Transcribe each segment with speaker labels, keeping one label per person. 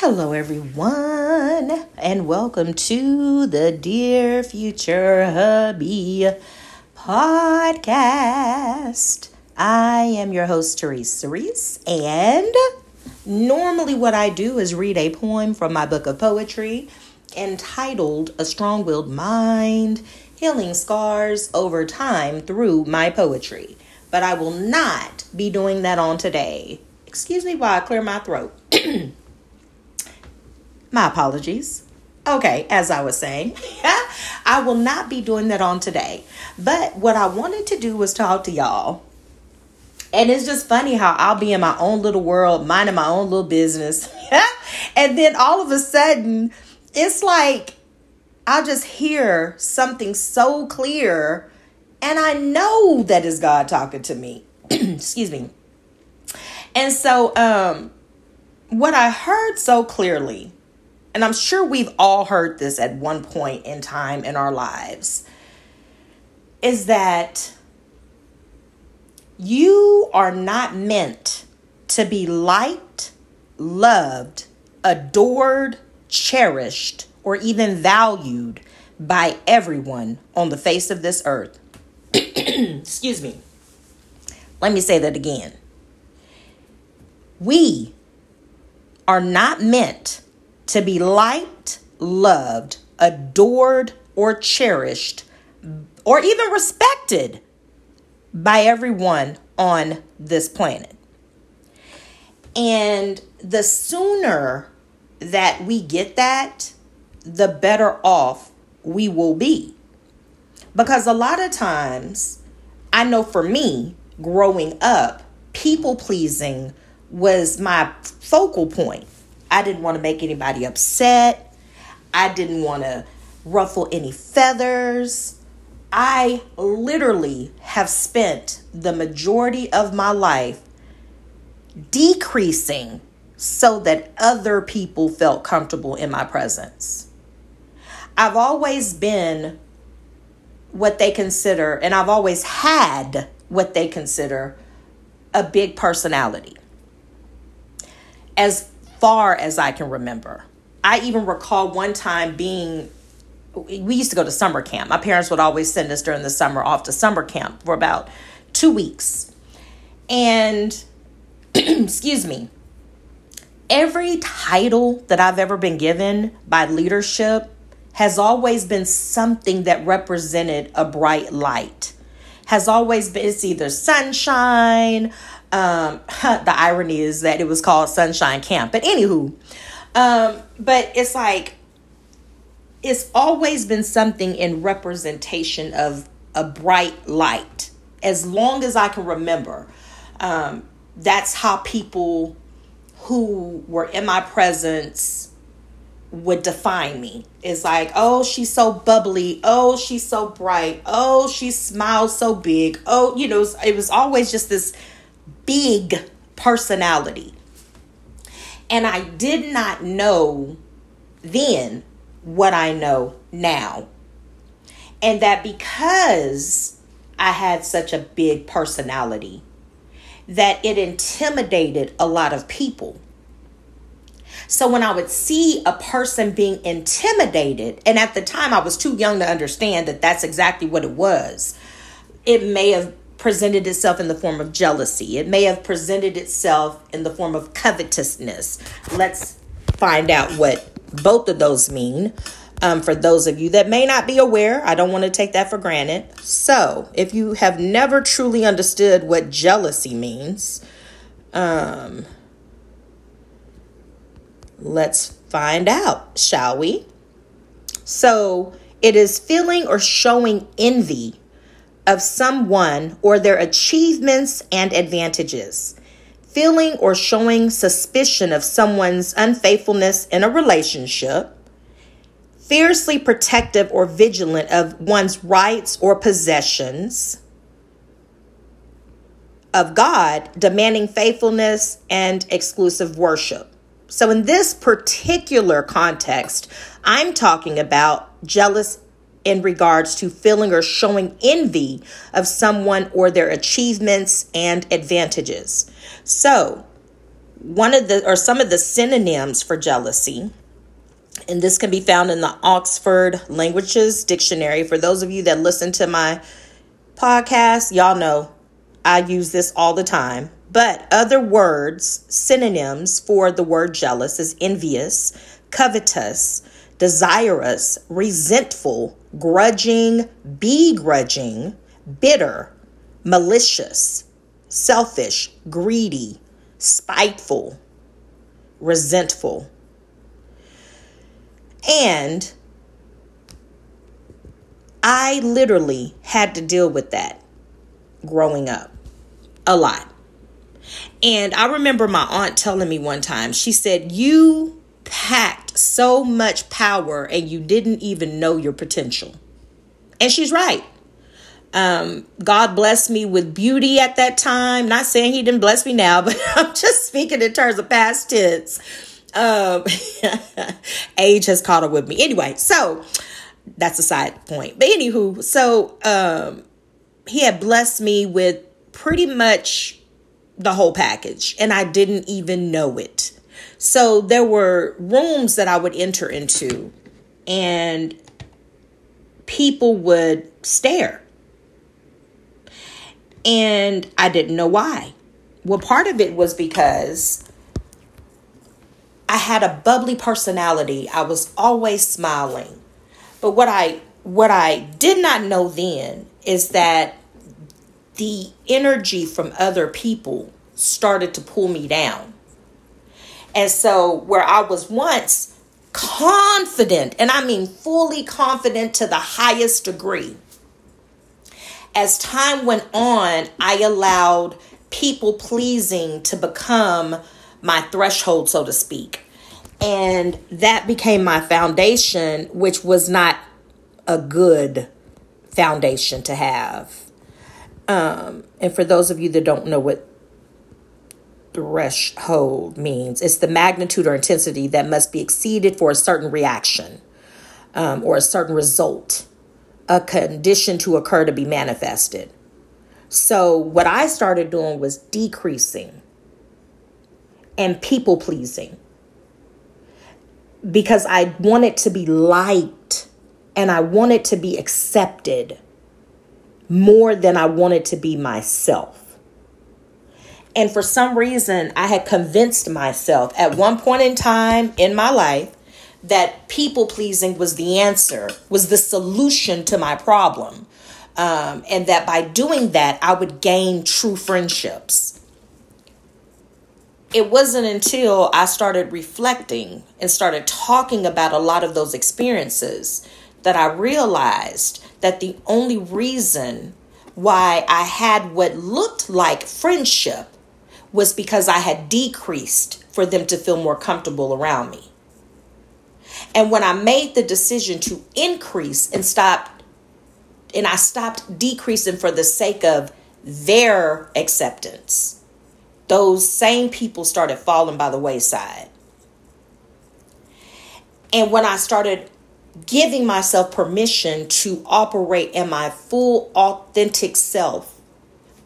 Speaker 1: Hello, everyone, and welcome to the Dear Future Hubby podcast. I am your host, Therese Cerise, and normally what I do is read a poem from my book of poetry entitled A Strong Willed Mind Healing Scars Over Time Through My Poetry. But I will not be doing that on today. Excuse me while I clear my throat. My apologies. Okay, as I was saying, I will not be doing that on today. But what I wanted to do was talk to y'all. And it's just funny how I'll be in my own little world, minding my own little business. and then all of a sudden, it's like I'll just hear something so clear, and I know that is God talking to me. Excuse me. And so, um, what I heard so clearly and I'm sure we've all heard this at one point in time in our lives, is that you are not meant to be liked, loved, adored, cherished, or even valued by everyone on the face of this earth. Excuse me. Let me say that again. We are not meant to be liked, loved, adored, or cherished, or even respected by everyone on this planet. And the sooner that we get that, the better off we will be. Because a lot of times, I know for me, growing up, people pleasing was my focal point. I didn't want to make anybody upset. I didn't want to ruffle any feathers. I literally have spent the majority of my life decreasing so that other people felt comfortable in my presence. I've always been what they consider, and I've always had what they consider a big personality. As far as I can remember. I even recall one time being we used to go to summer camp. My parents would always send us during the summer off to summer camp for about 2 weeks. And excuse me. Every title that I've ever been given by leadership has always been something that represented a bright light. Has always been it's either sunshine, um, the irony is that it was called Sunshine Camp. But anywho, um, but it's like it's always been something in representation of a bright light. As long as I can remember, um, that's how people who were in my presence would define me. It's like, oh, she's so bubbly. Oh, she's so bright. Oh, she smiles so big. Oh, you know, it was always just this big personality. And I did not know then what I know now. And that because I had such a big personality, that it intimidated a lot of people. So when I would see a person being intimidated, and at the time I was too young to understand that that's exactly what it was, it may have presented itself in the form of jealousy. It may have presented itself in the form of covetousness. Let's find out what both of those mean. Um, for those of you that may not be aware, I don't want to take that for granted. So, if you have never truly understood what jealousy means, um, let's find out, shall we? So, it is feeling or showing envy of someone or their achievements and advantages, feeling or showing suspicion of someone's unfaithfulness in a relationship, fiercely protective or vigilant of one's rights or possessions, of God, demanding faithfulness and exclusive worship. So, in this particular context, I'm talking about jealous in regards to feeling or showing envy of someone or their achievements and advantages. So, one of the or some of the synonyms for jealousy and this can be found in the Oxford Languages Dictionary. For those of you that listen to my podcast, y'all know I use this all the time. But other words, synonyms for the word jealous is envious, covetous, desirous, resentful, grudging, begrudging, bitter, malicious, selfish, greedy, spiteful, resentful. And I literally had to deal with that growing up a lot. And I remember my aunt telling me one time, she said, You packed so much power and you didn't even know your potential. And she's right. Um, God blessed me with beauty at that time. Not saying He didn't bless me now, but I'm just speaking in terms of past tense. Um, age has caught up with me. Anyway, so that's a side point. But anywho, so um, He had blessed me with pretty much the whole package, and I didn't even know it. So there were rooms that I would enter into, and people would stare. And I didn't know why. Well, part of it was because I had a bubbly personality. I was always smiling. But what I what I did not know then is that the energy from other people started to pull me down. And so, where I was once confident, and I mean fully confident to the highest degree, as time went on, I allowed people pleasing to become my threshold, so to speak. And that became my foundation, which was not a good foundation to have. Um, and for those of you that don't know what threshold means, it's the magnitude or intensity that must be exceeded for a certain reaction um, or a certain result, a condition to occur to be manifested. So, what I started doing was decreasing and people pleasing because I wanted to be liked and I wanted to be accepted more than I wanted to be myself. And for some reason, I had convinced myself at one point in time in my life that people pleasing was the answer, was the solution to my problem. Um, and that by doing that, I would gain true friendships. It wasn't until I started reflecting and started talking about a lot of those experiences that I realized that the only reason why I had what looked like friendship was because I had decreased for them to feel more comfortable around me. And when I made the decision to increase and stop, and I stopped decreasing for the sake of their acceptance, those same people started falling by the wayside. And when I started giving myself permission to operate in my full authentic self,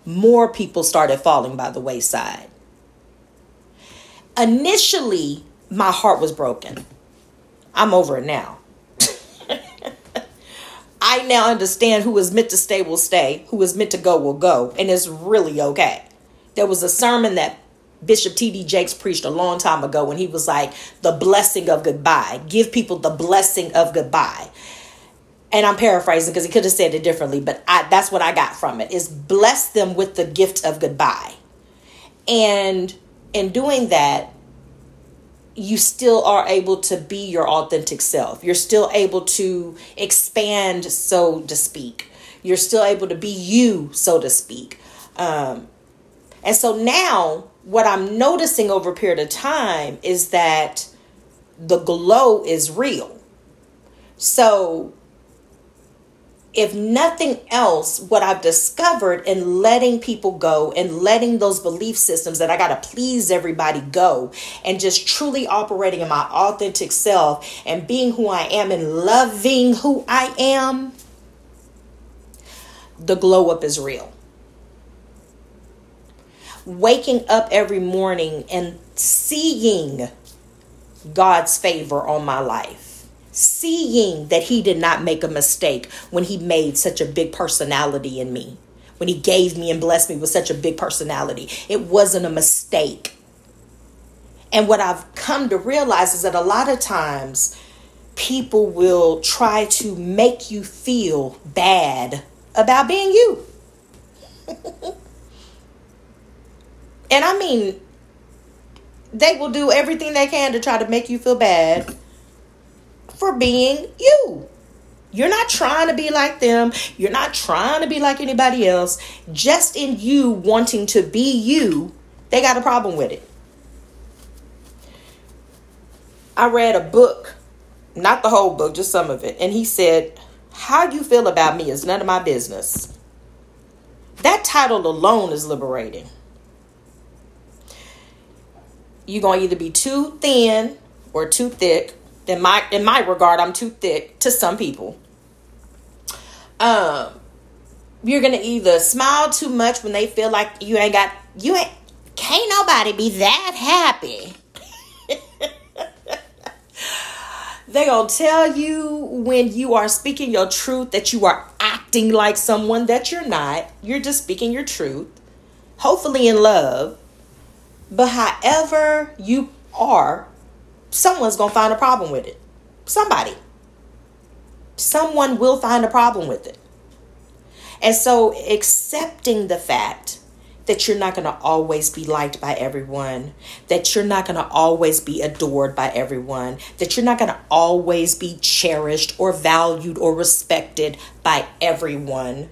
Speaker 1: more people started falling by the wayside. Initially, my heart was broken. I'm over it now. I now understand who is meant to stay will stay, who is meant to go will go, and it's really okay. There was a sermon that Bishop T.D. Jakes preached a long time ago when he was like, the blessing of goodbye. Give people the blessing of goodbye. And I'm paraphrasing because he could have said it differently, but I, that's what I got from it is bless them with the gift of goodbye. And in doing that, you still are able to be your authentic self. You're still able to expand, so to speak. You're still able to be you, so to speak. Um, and so now what I'm noticing over a period of time is that the glow is real. So, if nothing else, what I've discovered in letting people go and letting those belief systems that I got to please everybody go and just truly operating in my authentic self and being who I am and loving who I am, the glow up is real. Waking up every morning and seeing God's favor on my life, seeing that He did not make a mistake when He made such a big personality in me, when He gave me and blessed me with such a big personality. It wasn't a mistake. And what I've come to realize is that a lot of times people will try to make you feel bad about being you. and I mean, they will do everything they can to try to make you feel bad for being you. You're not trying to be like them. You're not trying to be like anybody else. Just in you wanting to be you, they got a problem with it. I read a book, not the whole book, just some of it, and he said, How you feel about me is none of my business. That title alone is liberating you're gonna either be too thin or too thick. In my in my regard, I'm too thick to some people. Um, you're gonna either smile too much when they feel like you ain't got you ain't can't nobody be that happy. they gonna tell you when you are speaking your truth that you are acting like someone that you're not. You're just speaking your truth, hopefully in love. But however you are, someone's going to find a problem with it. Somebody. Someone will find a problem with it. And so accepting the fact that you're not going to always be liked by everyone, that you're not going to always be adored by everyone, that you're not going to always be cherished or valued or respected by everyone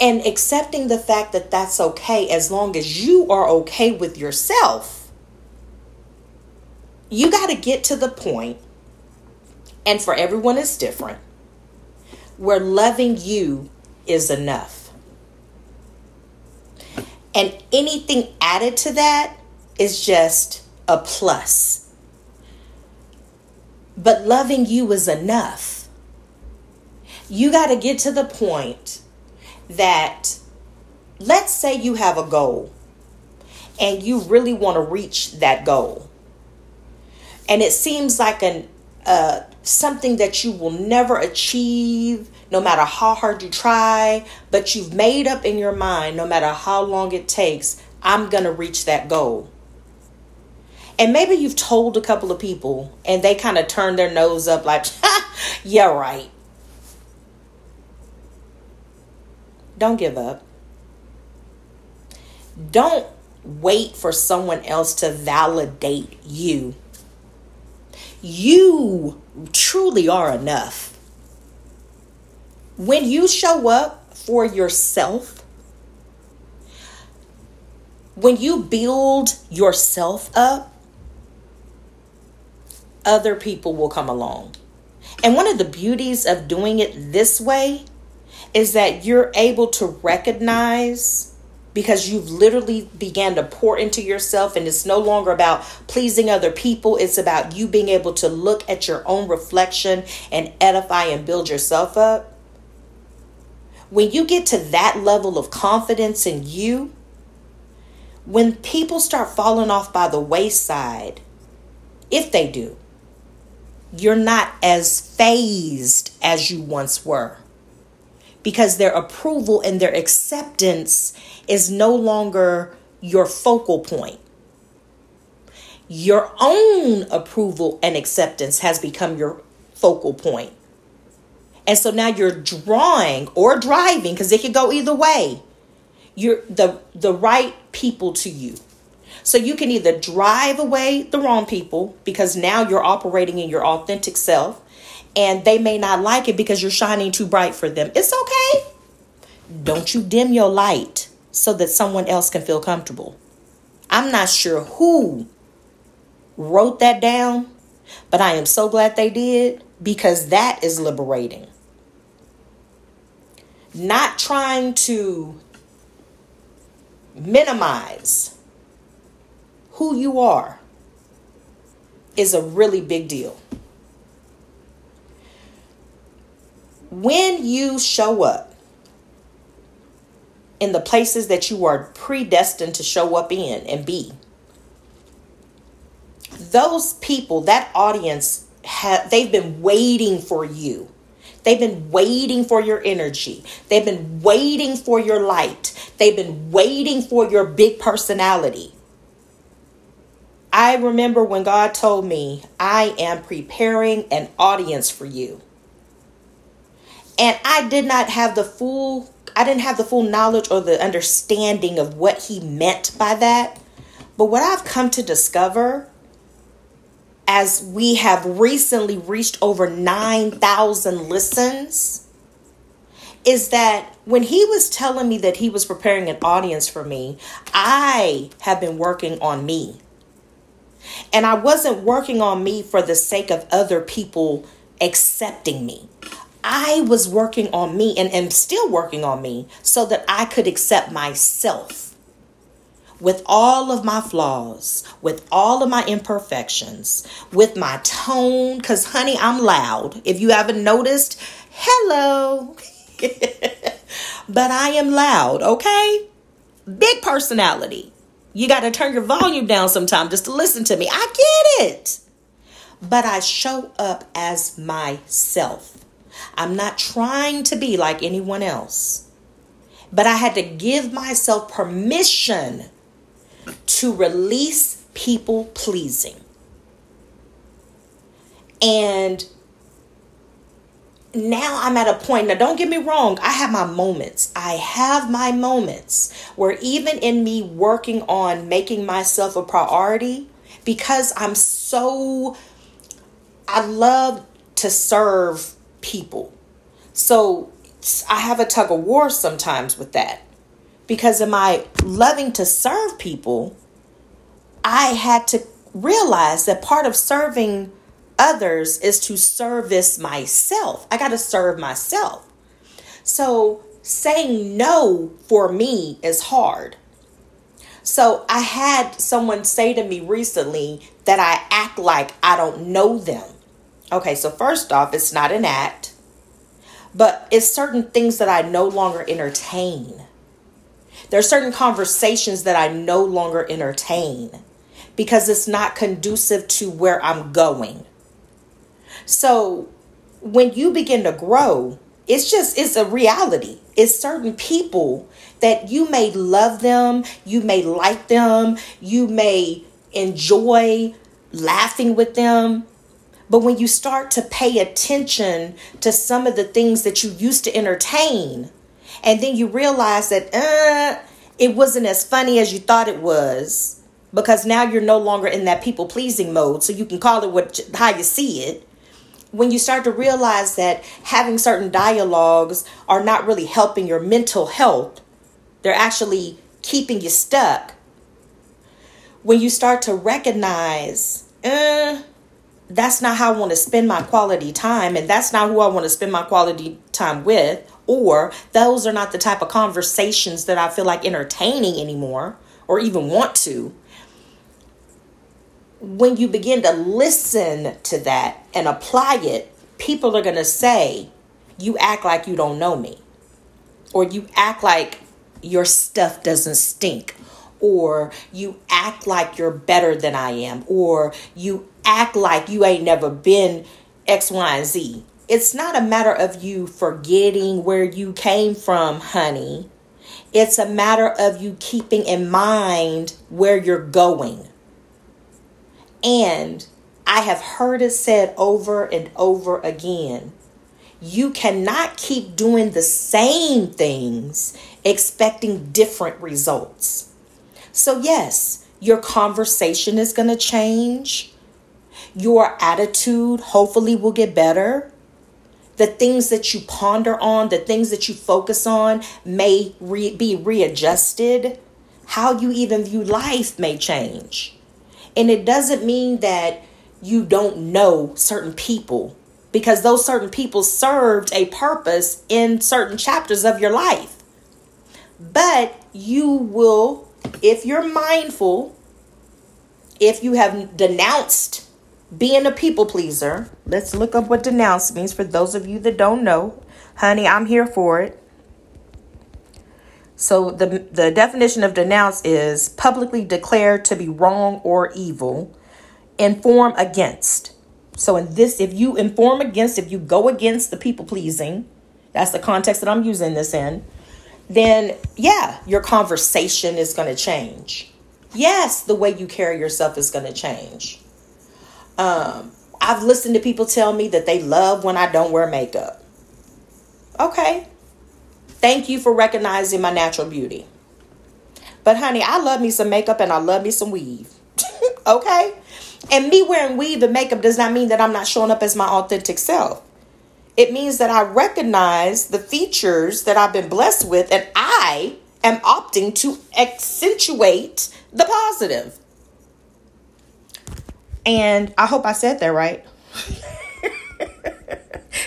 Speaker 1: and accepting the fact that that's okay as long as you are okay with yourself. You got to get to the point, and for everyone it's different, where loving you is enough. And anything added to that is just a plus. But loving you is enough. You got to get to the point that let's say you have a goal and you really want to reach that goal and it seems like an uh, something that you will never achieve no matter how hard you try but you've made up in your mind no matter how long it takes i'm going to reach that goal and maybe you've told a couple of people and they kind of turn their nose up like yeah right Don't give up. Don't wait for someone else to validate you. You truly are enough. When you show up for yourself, when you build yourself up, other people will come along. And one of the beauties of doing it this way is that you're able to recognize because you've literally began to pour into yourself and it's no longer about pleasing other people. It's about you being able to look at your own reflection and edify and build yourself up. When you get to that level of confidence in you when people start falling off by the wayside if they do you're not as phased as you once were because their approval and their acceptance is no longer your focal point. Your own approval and acceptance has become your focal point. And so now you're drawing or driving because it could go either way. You're the the right people to you. So you can either drive away the wrong people because now you're operating in your authentic self and they may not like it because you're shining too bright for them. It's okay. Don't you dim your light so that someone else can feel comfortable. I'm not sure who wrote that down, but I am so glad they did because that is liberating. Not trying to minimize who you are is a really big deal. When you show up in the places that you are predestined to show up in and be, those people, that audience, have they've been waiting for you. They've been waiting for your energy. They've been waiting for your light. They've been waiting for your big personality. I remember when God told me, I am preparing an audience for you. And I did not have the full I didn't have the full knowledge or the understanding of what he meant by that. But what I've come to discover as we have recently reached over 9,000 listens is that when he was telling me that he was preparing an audience for me, I have been working on me. And I wasn't working on me for the sake of other people accepting me. I was working on me and am still working on me so that I could accept myself with all of my flaws, with all of my imperfections, with my tone, because honey, I'm loud. If you haven't noticed, hello. but I am loud, okay? Big personality. You got to turn your volume down sometime just to listen to me. I get it. But I show up as myself. I'm not trying to be like anyone else. But I had to give myself permission to release people pleasing. And now I'm at a point. Now, don't get me wrong, I have my moments. I have my moments where, even in me working on making myself a priority, because I'm so, I love to serve people. So I have a tug of war sometimes with that. Because in my loving to serve people, I had to realize that part of serving others is to service myself. I got to serve myself. So saying no for me is hard. So I had someone say to me recently that I act like I don't know them. Okay, so first off, it's not an act, but it's certain things that I no longer entertain. There are certain conversations that I no longer entertain because it's not conducive to where I'm going. So when you begin to grow, it's just it's a reality. It's certain people that you may love them, you may like them, you may enjoy laughing with them, but when you start to pay attention to some of the things that you used to entertain, and then you realize that uh, it wasn't as funny as you thought it was, because now you're no longer in that people pleasing mode, so you can call it what how you see it. When you start to realize that having certain dialogues are not really helping your mental health, they're actually keeping you stuck. When you start to recognize, uh, that's not how I want to spend my quality time, and that's not who I want to spend my quality time with, or those are not the type of conversations that I feel like entertaining anymore or even want to. When you begin to listen to that and apply it, people are going to say, You act like you don't know me, or you act like your stuff doesn't stink, or you act like you're better than I am, or you act like you ain't never been X, Y, and Z. It's not a matter of you forgetting where you came from, honey. It's a matter of you keeping in mind where you're going. And I have heard it said over and over again you cannot keep doing the same things expecting different results. So, yes, your conversation is going to change your attitude hopefully will get better. The things that you ponder on, the things that you focus on may re- be readjusted. How you even view life may change. And it doesn't mean that you don't know certain people because those certain people served a purpose in certain chapters of your life. But you will, if you're mindful, if you have denounced being a people pleaser. Let's look up what denounce means for those of you that don't know. Honey, I'm here for it. So the the definition of denounce is publicly declared to be wrong or evil, inform against. So in this, if you inform against, if you go against the people pleasing, that's the context that I'm using this in, then yeah, your conversation is going to change. Yes, the way you carry yourself is going to change. Um, I've listened to people tell me that they love when I don't wear makeup. Okay. Thank you for recognizing my natural beauty. But honey, I love me some makeup and I love me some weave. okay? And me wearing weave and makeup does not mean that I'm not showing up as my authentic self. It means that I recognize the features that I've been blessed with and I am opting to accentuate the positive. And I hope I said that right.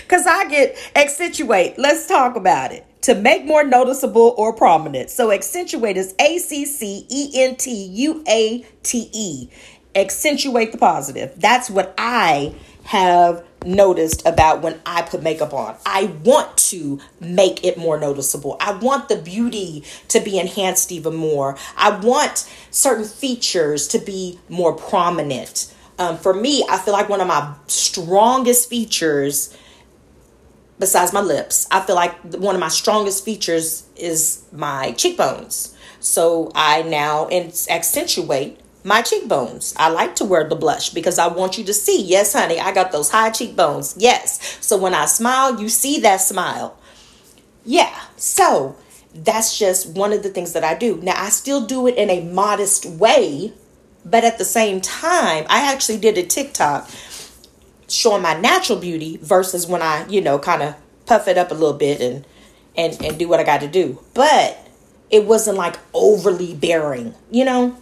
Speaker 1: Because I get accentuate. Let's talk about it. To make more noticeable or prominent. So accentuate is A C C E N T U A T E. Accentuate the positive. That's what I have noticed about when I put makeup on. I want to make it more noticeable. I want the beauty to be enhanced even more. I want certain features to be more prominent. Um, for me, I feel like one of my strongest features, besides my lips, I feel like one of my strongest features is my cheekbones. So I now accentuate my cheekbones. I like to wear the blush because I want you to see, yes, honey, I got those high cheekbones. Yes. So when I smile, you see that smile. Yeah. So that's just one of the things that I do. Now, I still do it in a modest way, but at the same time, I actually did a TikTok showing my natural beauty versus when I, you know, kind of puff it up a little bit and and and do what I got to do. But it wasn't like overly bearing, you know?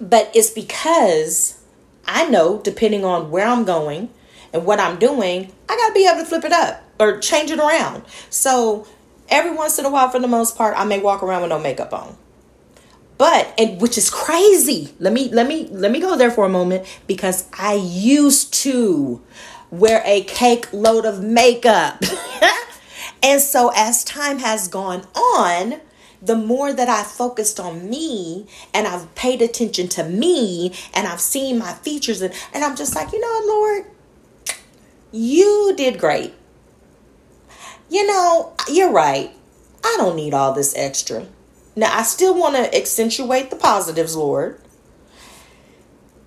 Speaker 1: But it's because I know, depending on where I'm going and what I'm doing, I got to be able to flip it up or change it around. So every once in a while, for the most part, I may walk around with no makeup on. But and which is crazy. Let me let me let me go there for a moment because I used to wear a cake load of makeup. and so as time has gone on, the more that I focused on me and I've paid attention to me and I've seen my features and, and I'm just like, you know Lord, you did great. You know, you're right. I don't need all this extra. Now, I still want to accentuate the positives, Lord,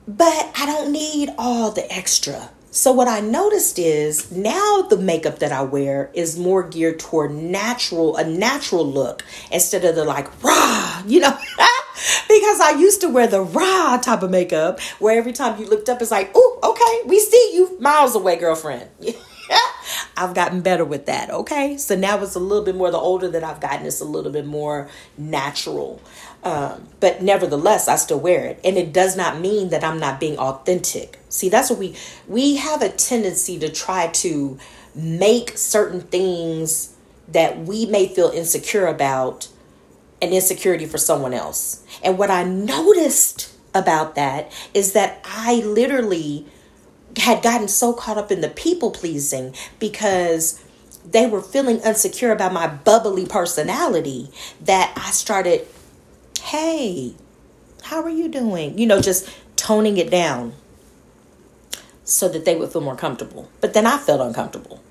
Speaker 1: but I don't need all the extra. So what I noticed is now the makeup that I wear is more geared toward natural, a natural look instead of the like raw, you know, because I used to wear the raw type of makeup where every time you looked up, it's like, oh, okay, we see you miles away, girlfriend. I've gotten better with that. Okay. So now it's a little bit more, the older that I've gotten, it's a little bit more natural. Um, but nevertheless, I still wear it. And it does not mean that I'm not being authentic. See, that's what we, we have a tendency to try to make certain things that we may feel insecure about an insecurity for someone else. And what I noticed about that is that I literally had gotten so caught up in the people pleasing because they were feeling insecure about my bubbly personality that I started, hey, how are you doing? You know, just toning it down so that they would feel more comfortable. But then I felt uncomfortable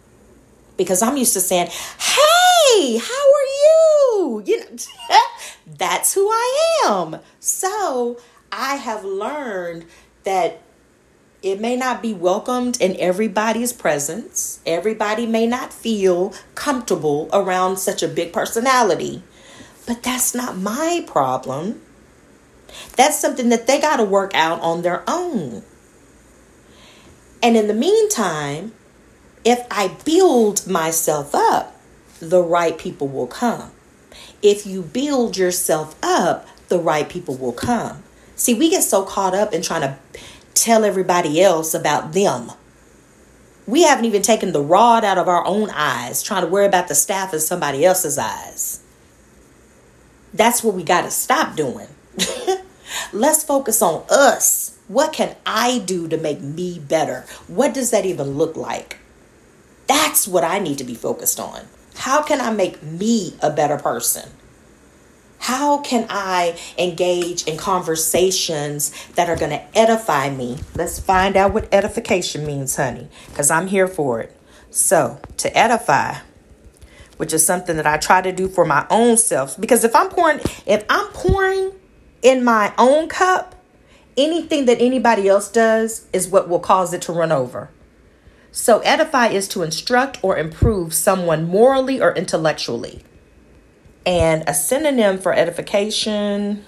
Speaker 1: because I'm used to saying, hey, how are you? You know, that's who I am. So I have learned that it may not be welcomed in everybody's presence. Everybody may not feel comfortable around such a big personality. But that's not my problem. That's something that they got to work out on their own. And in the meantime, if I build myself up, the right people will come. If you build yourself up, the right people will come. See, we get so caught up in trying to tell everybody else about them. We haven't even taken the rod out of our own eyes, trying to worry about the staff in somebody else's eyes. That's what we got to stop doing. Let's focus on us. What can I do to make me better? What does that even look like? That's what I need to be focused on. How can I make me a better person? How can I engage in conversations that are going to edify me? Let's find out what edification means, honey, because I'm here for it. So, to edify, which is something that I try to do for my own self, because if I'm pouring, if I'm pouring in my own cup, anything that anybody else does is what will cause it to run over. So, edify is to instruct or improve someone morally or intellectually. And a synonym for edification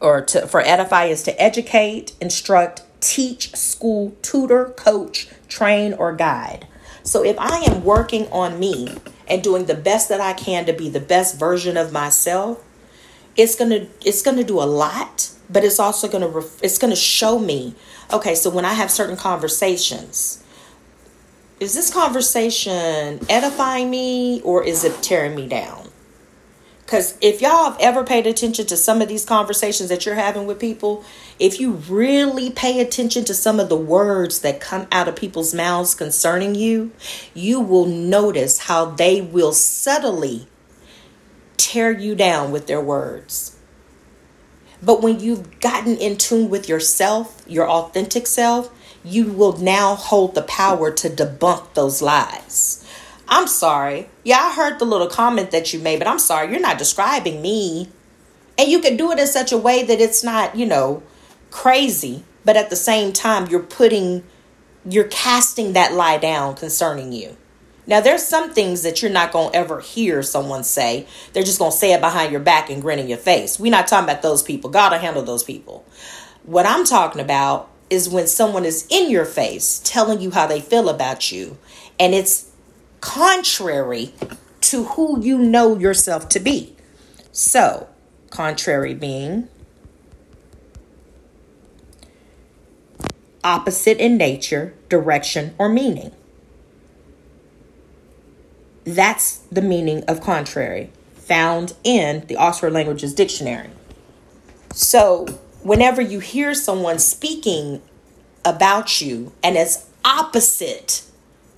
Speaker 1: or to, for edify is to educate, instruct, teach, school, tutor, coach, train, or guide. So if I am working on me and doing the best that I can to be the best version of myself, it's going to it's going to do a lot, but it's also going to ref, it's going to show me okay, so when I have certain conversations, is this conversation edifying me or is it tearing me down? Because if y'all have ever paid attention to some of these conversations that you're having with people, if you really pay attention to some of the words that come out of people's mouths concerning you, you will notice how they will subtly tear you down with their words. But when you've gotten in tune with yourself, your authentic self, you will now hold the power to debunk those lies. I'm sorry. Yeah, I heard the little comment that you made, but I'm sorry, you're not describing me. And you can do it in such a way that it's not, you know, crazy, but at the same time, you're putting, you're casting that lie down concerning you. Now, there's some things that you're not going to ever hear someone say. They're just going to say it behind your back and grin in your face. We're not talking about those people. God will handle those people. What I'm talking about is when someone is in your face telling you how they feel about you and it's contrary to who you know yourself to be. So, contrary being opposite in nature, direction, or meaning. That's the meaning of contrary found in the Oxford Languages Dictionary. So, whenever you hear someone speaking about you and it's opposite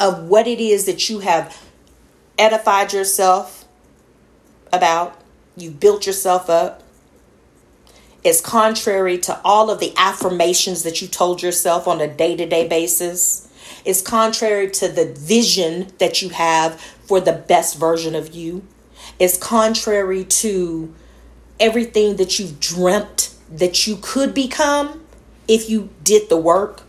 Speaker 1: of what it is that you have edified yourself about, you built yourself up, is contrary to all of the affirmations that you told yourself on a day to day basis. It's contrary to the vision that you have for the best version of you. It's contrary to everything that you've dreamt that you could become if you did the work.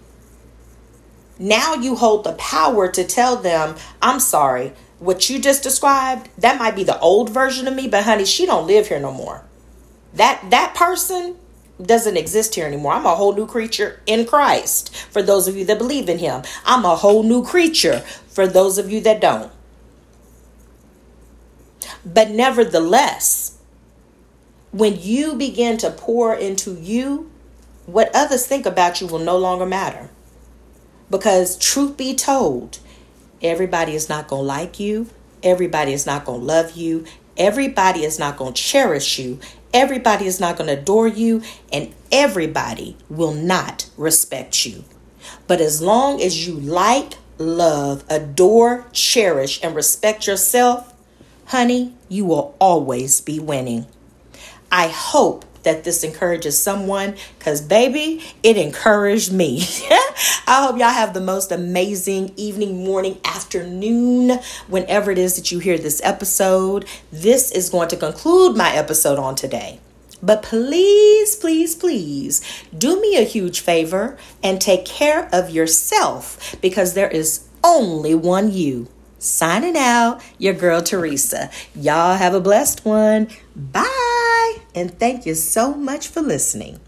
Speaker 1: Now you hold the power to tell them, I'm sorry, what you just described, that might be the old version of me, but honey, she don't live here no more. That that person doesn't exist here anymore. I'm a whole new creature in Christ. For those of you that believe in him, I'm a whole new creature for those of you that don't. But nevertheless, when you begin to pour into you, what others think about you will no longer matter. Because, truth be told, everybody is not going to like you, everybody is not going to love you, everybody is not going to cherish you, everybody is not going to adore you, and everybody will not respect you. But as long as you like, love, adore, cherish, and respect yourself, honey, you will always be winning. I hope that this encourages someone because, baby, it encouraged me. I hope y'all have the most amazing evening, morning, afternoon, whenever it is that you hear this episode. This is going to conclude my episode on today. But please, please, please do me a huge favor and take care of yourself because there is only one you. Signing out, your girl Teresa. Y'all have a blessed one. Bye. And thank you so much for listening.